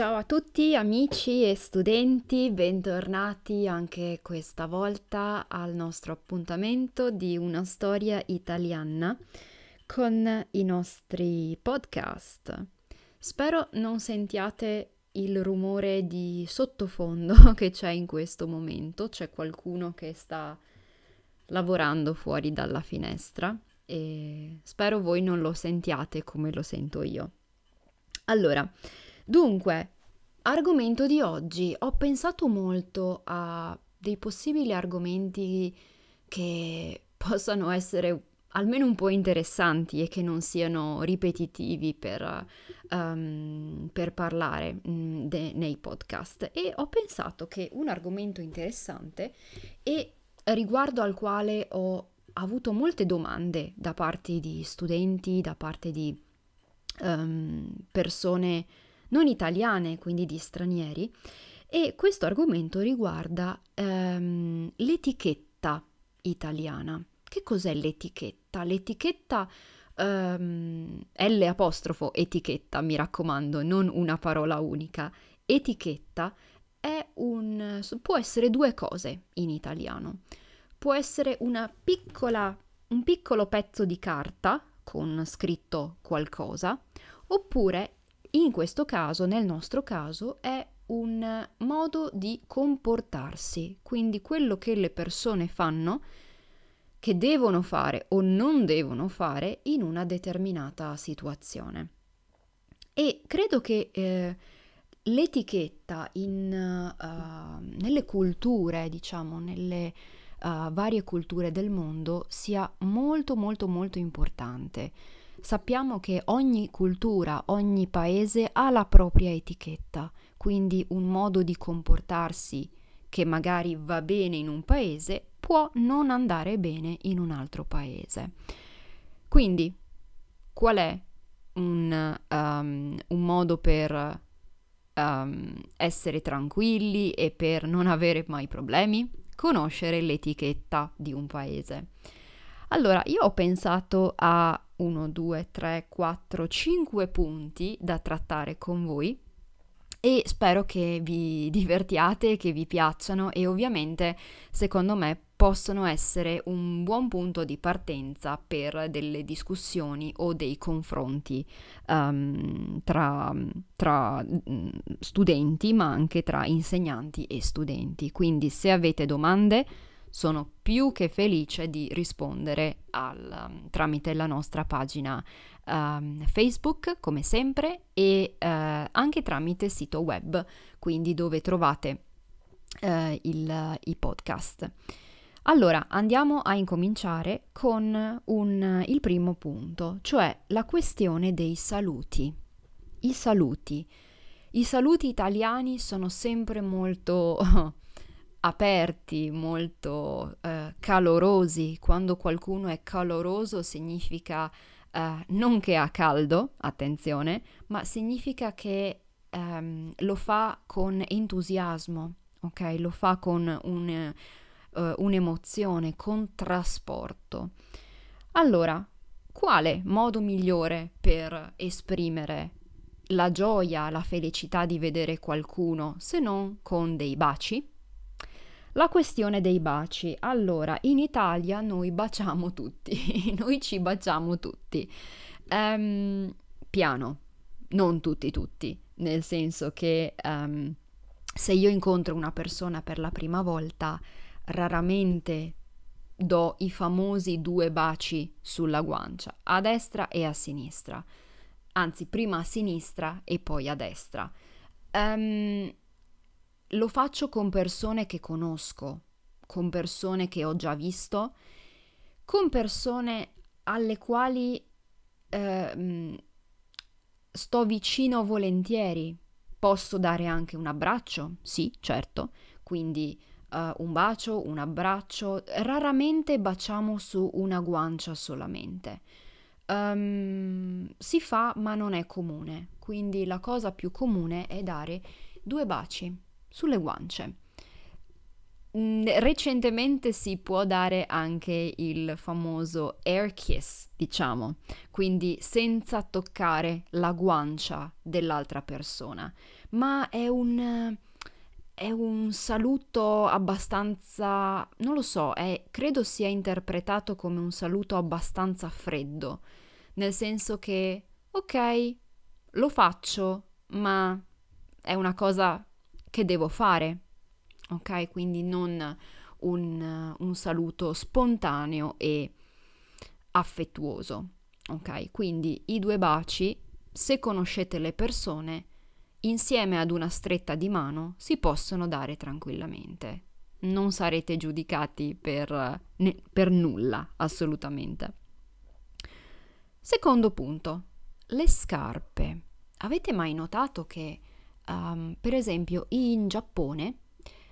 Ciao a tutti amici e studenti, bentornati anche questa volta al nostro appuntamento di una storia italiana con i nostri podcast. Spero non sentiate il rumore di sottofondo che c'è in questo momento, c'è qualcuno che sta lavorando fuori dalla finestra e spero voi non lo sentiate come lo sento io. Allora, Dunque, argomento di oggi. Ho pensato molto a dei possibili argomenti che possano essere almeno un po' interessanti e che non siano ripetitivi per, um, per parlare mm, de- nei podcast. E ho pensato che un argomento interessante e riguardo al quale ho avuto molte domande da parte di studenti, da parte di um, persone non italiane, quindi di stranieri, e questo argomento riguarda ehm, l'etichetta italiana. Che cos'è l'etichetta? L'etichetta ehm, L apostrofo etichetta, mi raccomando, non una parola unica. Etichetta è un, può essere due cose in italiano. Può essere una piccola, un piccolo pezzo di carta con scritto qualcosa, oppure in questo caso, nel nostro caso, è un modo di comportarsi, quindi quello che le persone fanno, che devono fare o non devono fare in una determinata situazione. E credo che eh, l'etichetta in, uh, nelle culture, diciamo, nelle uh, varie culture del mondo sia molto molto molto importante sappiamo che ogni cultura, ogni paese ha la propria etichetta, quindi un modo di comportarsi che magari va bene in un paese può non andare bene in un altro paese. Quindi, qual è un, um, un modo per um, essere tranquilli e per non avere mai problemi? Conoscere l'etichetta di un paese. Allora, io ho pensato a 1, 2, 3, 4, 5 punti da trattare con voi e spero che vi divertiate, che vi piacciono e ovviamente secondo me possono essere un buon punto di partenza per delle discussioni o dei confronti um, tra, tra studenti ma anche tra insegnanti e studenti. Quindi se avete domande sono più che felice di rispondere al, um, tramite la nostra pagina um, Facebook, come sempre, e uh, anche tramite sito web, quindi dove trovate uh, il, i podcast. Allora, andiamo a incominciare con un, il primo punto, cioè la questione dei saluti. I saluti. I saluti italiani sono sempre molto aperti, molto eh, calorosi. Quando qualcuno è caloroso significa eh, non che ha caldo, attenzione, ma significa che ehm, lo fa con entusiasmo, ok? Lo fa con un, uh, un'emozione, con trasporto. Allora, quale modo migliore per esprimere la gioia, la felicità di vedere qualcuno se non con dei baci? La questione dei baci. Allora, in Italia noi baciamo tutti, noi ci baciamo tutti. Um, piano, non tutti tutti, nel senso che um, se io incontro una persona per la prima volta, raramente do i famosi due baci sulla guancia, a destra e a sinistra. Anzi, prima a sinistra e poi a destra. Um, lo faccio con persone che conosco, con persone che ho già visto, con persone alle quali eh, sto vicino volentieri. Posso dare anche un abbraccio? Sì, certo. Quindi uh, un bacio, un abbraccio. Raramente baciamo su una guancia solamente. Um, si fa, ma non è comune. Quindi la cosa più comune è dare due baci sulle guance. Mm, recentemente si può dare anche il famoso air kiss, diciamo, quindi senza toccare la guancia dell'altra persona. ma è un, è un saluto abbastanza, non lo so, è, credo sia interpretato come un saluto abbastanza freddo, nel senso che, ok, lo faccio, ma è una cosa che devo fare, ok? Quindi non un, un saluto spontaneo e affettuoso, ok? Quindi i due baci, se conoscete le persone, insieme ad una stretta di mano si possono dare tranquillamente. Non sarete giudicati per, per nulla, assolutamente. Secondo punto, le scarpe. Avete mai notato che, um, per esempio, in Giappone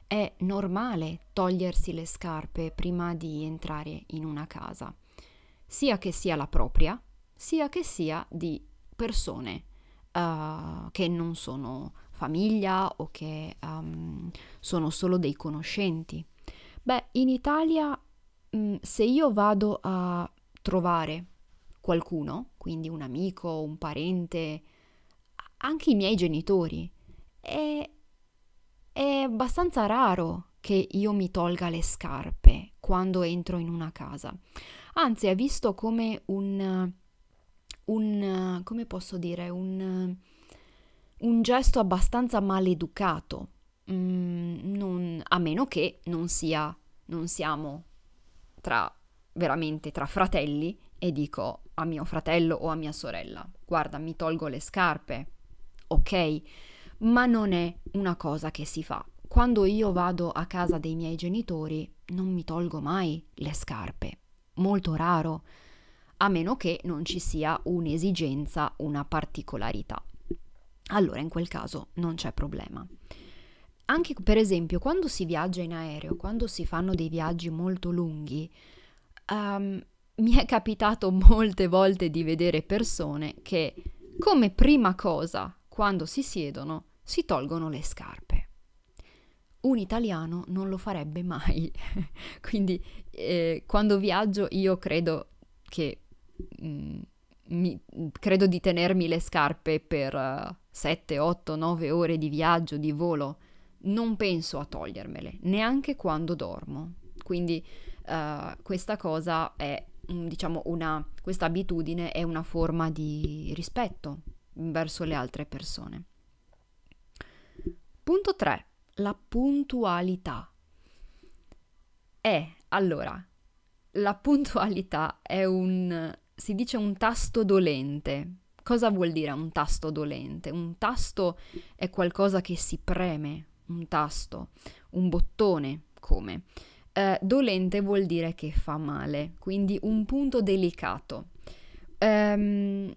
è normale togliersi le scarpe prima di entrare in una casa, sia che sia la propria, sia che sia di persone uh, che non sono famiglia o che um, sono solo dei conoscenti. Beh, in Italia mh, mm, se io vado a trovare qualcuno, quindi un amico, un parente, anche i miei genitori, è, è abbastanza raro che io mi tolga le scarpe quando entro in una casa. Anzi, è visto come un un, come posso dire, un, un gesto abbastanza maleducato, mm, non, a meno che non sia, non siamo tra, veramente tra fratelli e dico a mio fratello o a mia sorella, guarda, mi tolgo le scarpe, ok? Ma non è una cosa che si fa. Quando io vado a casa dei miei genitori non mi tolgo mai le scarpe, molto raro a meno che non ci sia un'esigenza, una particolarità. Allora in quel caso non c'è problema. Anche per esempio quando si viaggia in aereo, quando si fanno dei viaggi molto lunghi, um, mi è capitato molte volte di vedere persone che come prima cosa, quando si siedono, si tolgono le scarpe. Un italiano non lo farebbe mai. Quindi eh, quando viaggio io credo che Mm, mi, credo di tenermi le scarpe per uh, 7, 8, 9 ore di viaggio, di volo. Non penso a togliermele, neanche quando dormo. Quindi uh, questa cosa è, diciamo, una, questa abitudine è una forma di rispetto verso le altre persone. Punto 3. La puntualità. È, allora, la puntualità è un si dice un tasto dolente. Cosa vuol dire un tasto dolente? Un tasto è qualcosa che si preme, un tasto, un bottone, come. Eh, dolente vuol dire che fa male, quindi un punto delicato. Ehm,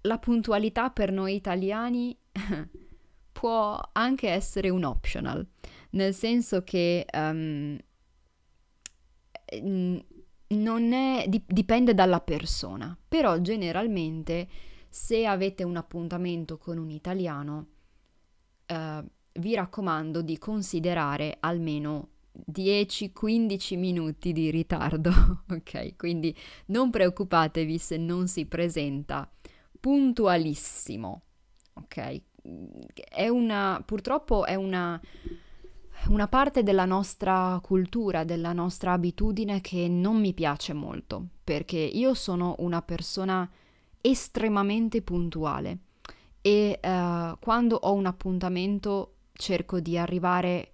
la puntualità per noi italiani può anche essere un optional, nel senso che um, non è, dipende dalla persona, però generalmente se avete un appuntamento con un italiano, eh, vi raccomando di considerare almeno 10-15 minuti di ritardo, ok? Quindi non preoccupatevi se non si presenta puntualissimo, ok? È una, purtroppo è una una parte della nostra cultura, della nostra abitudine che non mi piace molto, perché io sono una persona estremamente puntuale e uh, quando ho un appuntamento cerco di arrivare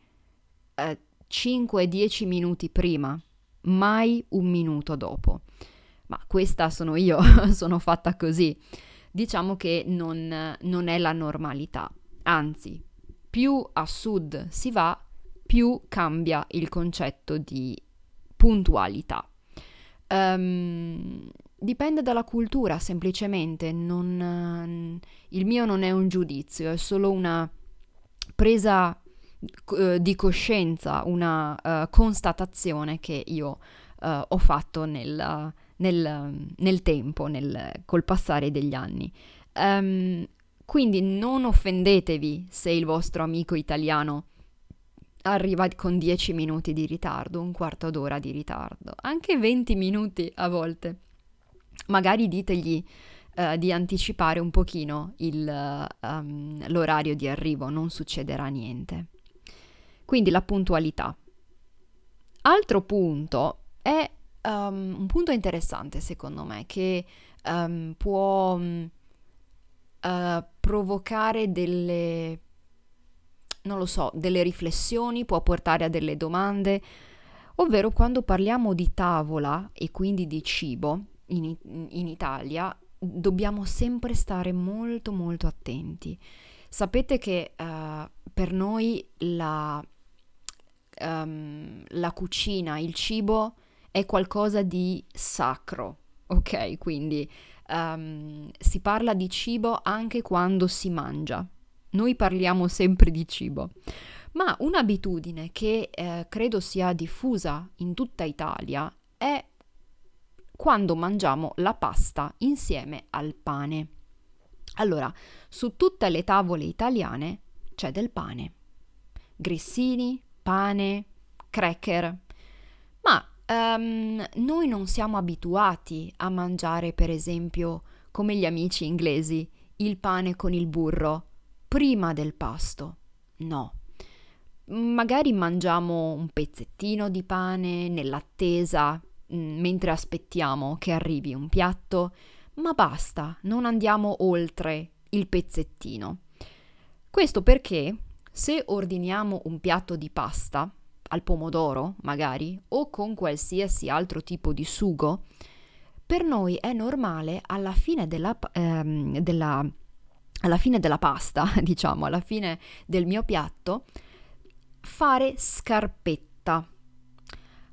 uh, eh, 5-10 minuti prima, mai un minuto dopo. Ma questa sono io, sono fatta così. Diciamo che non, non è la normalità, anzi, più a sud si va, più cambia il concetto di puntualità. Um, dipende dalla cultura, semplicemente. Non, il mio non è un giudizio, è solo una presa uh, di coscienza, una uh, constatazione che io uh, ho fatto nel, nel, nel tempo, nel, col passare degli anni. Um, quindi non offendetevi se il vostro amico italiano arriva con 10 minuti di ritardo, un quarto d'ora di ritardo, anche 20 minuti a volte. Magari ditegli uh, di anticipare un pochino il, um, l'orario di arrivo, non succederà niente. Quindi la puntualità. Altro punto è um, un punto interessante secondo me che um, può uh, provocare delle, non lo so, delle riflessioni, può portare a delle domande, ovvero quando parliamo di tavola e quindi di cibo in, in Italia dobbiamo sempre stare molto molto attenti. Sapete che uh, per noi la um, la cucina, il cibo è qualcosa di sacro, ok? Quindi um, si parla di cibo anche quando si mangia. Noi parliamo sempre di cibo. Ma un'abitudine che eh, credo sia diffusa in tutta Italia è quando mangiamo la pasta insieme al pane. Allora, su tutte le tavole italiane c'è del pane. Grissini, pane, cracker. Ma um, noi non siamo abituati a mangiare, per esempio, come gli amici inglesi, il pane con il burro prima del pasto. No. Magari mangiamo un pezzettino di pane nell'attesa, mm, mentre aspettiamo che arrivi un piatto, ma basta, non andiamo oltre il pezzettino. Questo perché se ordiniamo un piatto di pasta, al pomodoro magari, o con qualsiasi altro tipo di sugo, per noi è normale alla fine della, ehm, della, alla fine della pasta, diciamo, alla fine del mio piatto, fare scarpetta.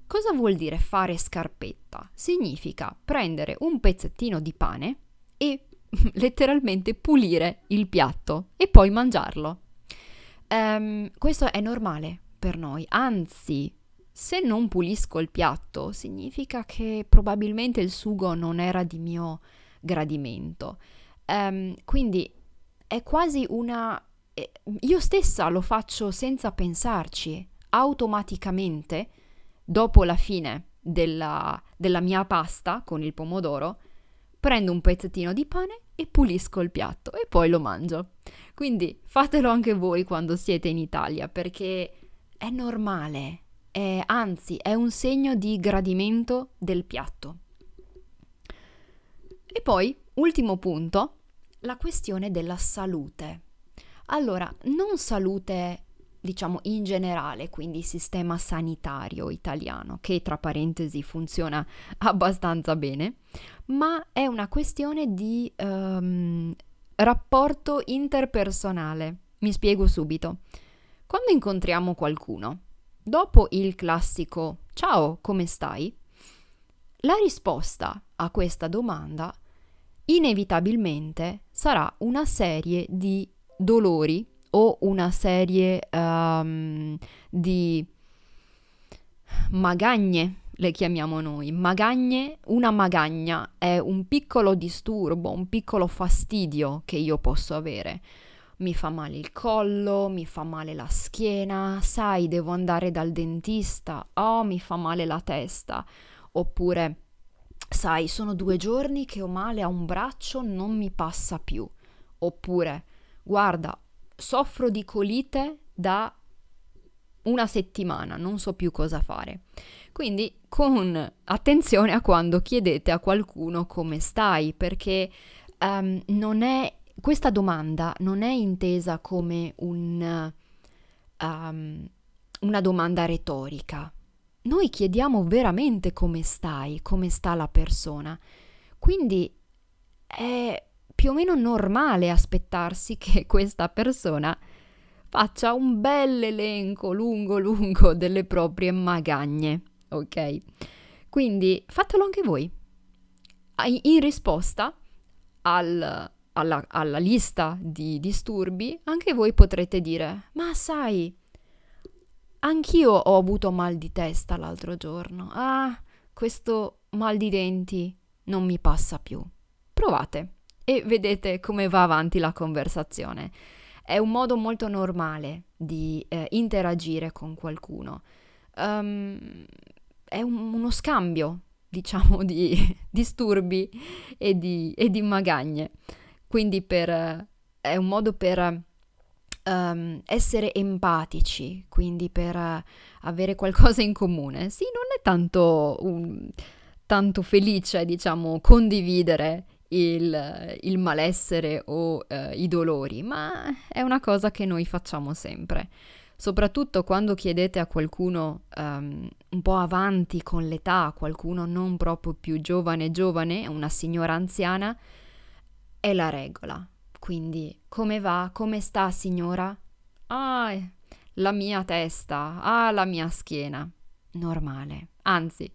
Cosa vuol dire fare scarpetta? Significa prendere un pezzettino di pane e letteralmente pulire il piatto e poi mangiarlo. Um, questo è normale per noi, anzi, se non pulisco il piatto, significa che probabilmente il sugo non era di mio gradimento. Um, quindi è quasi una... Eh, io stessa lo faccio senza pensarci, automaticamente, dopo la fine della, della mia pasta con il pomodoro, prendo un pezzettino di pane e pulisco il piatto e poi lo mangio. Quindi fatelo anche voi quando siete in Italia perché è normale, è, anzi è un segno di gradimento del piatto. E poi, ultimo punto, la questione della salute. Allora, non salute diciamo in generale, quindi sistema sanitario italiano, che tra parentesi funziona abbastanza bene, ma è una questione di um, rapporto interpersonale. Mi spiego subito. Quando incontriamo qualcuno, dopo il classico ciao, come stai? La risposta a questa domanda inevitabilmente sarà una serie di dolori o una serie um, di magagne, le chiamiamo noi. Magagne, una magagna è un piccolo disturbo, un piccolo fastidio che io posso avere. Mi fa male il collo, mi fa male la schiena, sai, devo andare dal dentista, oh, mi fa male la testa. Oppure, sai, sono due giorni che ho male a un braccio, non mi passa più. Oppure, guarda, soffro di colite da una settimana, non so più cosa fare. Quindi con attenzione a quando chiedete a qualcuno come stai, perché um, non è, questa domanda non è intesa come un, um, una domanda retorica. Noi chiediamo veramente come stai, come sta la persona. Quindi è più o meno normale aspettarsi che questa persona faccia un bel elenco lungo lungo delle proprie magagne, ok? Quindi fatelo anche voi. In risposta al, alla, alla lista di disturbi, anche voi potrete dire, ma sai, anch'io ho avuto mal di testa l'altro giorno. Ah, questo mal di denti non mi passa più. Provate e vedete come va avanti la conversazione. È un modo molto normale di eh, interagire con qualcuno. Um, è un, uno scambio, diciamo, di disturbi e di, e di magagne. Quindi per, è un modo per um, essere empatici, quindi per uh, avere qualcosa in comune. Sì, non è tanto, un, tanto felice, diciamo, condividere il, il malessere o uh, i dolori, ma è una cosa che noi facciamo sempre. Soprattutto quando chiedete a qualcuno um, un po' avanti con l'età, qualcuno non proprio più giovane giovane, una signora anziana, è la regola. Quindi, come va? Come sta, signora? Ah, la mia testa, ah, la mia schiena. Normale. Anzi,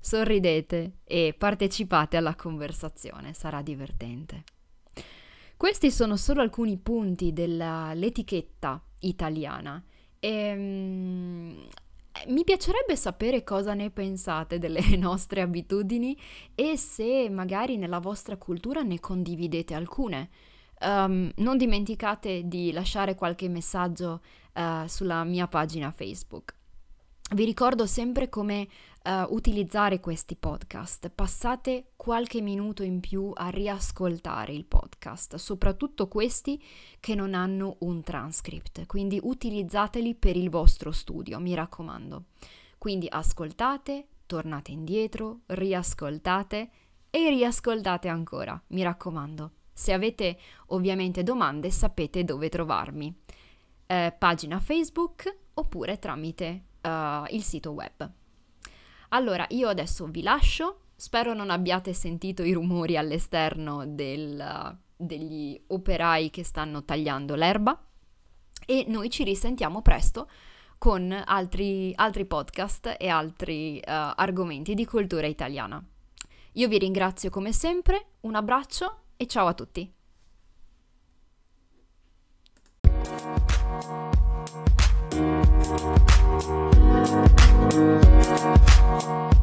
sorridete e partecipate alla conversazione, sarà divertente. Questi sono solo alcuni punti dell'etichetta italiana. E, um, mi piacerebbe sapere cosa ne pensate delle nostre abitudini e se magari nella vostra cultura ne condividete alcune. Um, non dimenticate di lasciare qualche messaggio uh, sulla mia pagina Facebook. Vi ricordo sempre come uh, utilizzare questi podcast. Passate qualche minuto in più a riascoltare il podcast, soprattutto questi che non hanno un transcript. Quindi utilizzateli per il vostro studio, mi raccomando. Quindi ascoltate, tornate indietro, riascoltate e riascoltate ancora, mi raccomando. Se avete ovviamente domande sapete dove trovarmi. Eh, pagina Facebook oppure tramite uh, il sito web. Allora, io adesso vi lascio, spero non abbiate sentito i rumori all'esterno del, degli operai che stanno tagliando l'erba e noi ci risentiamo presto con altri, altri podcast e altri uh, argomenti di cultura italiana. Io vi ringrazio come sempre, un abbraccio e ciao a tutti! Thank you. Thank you.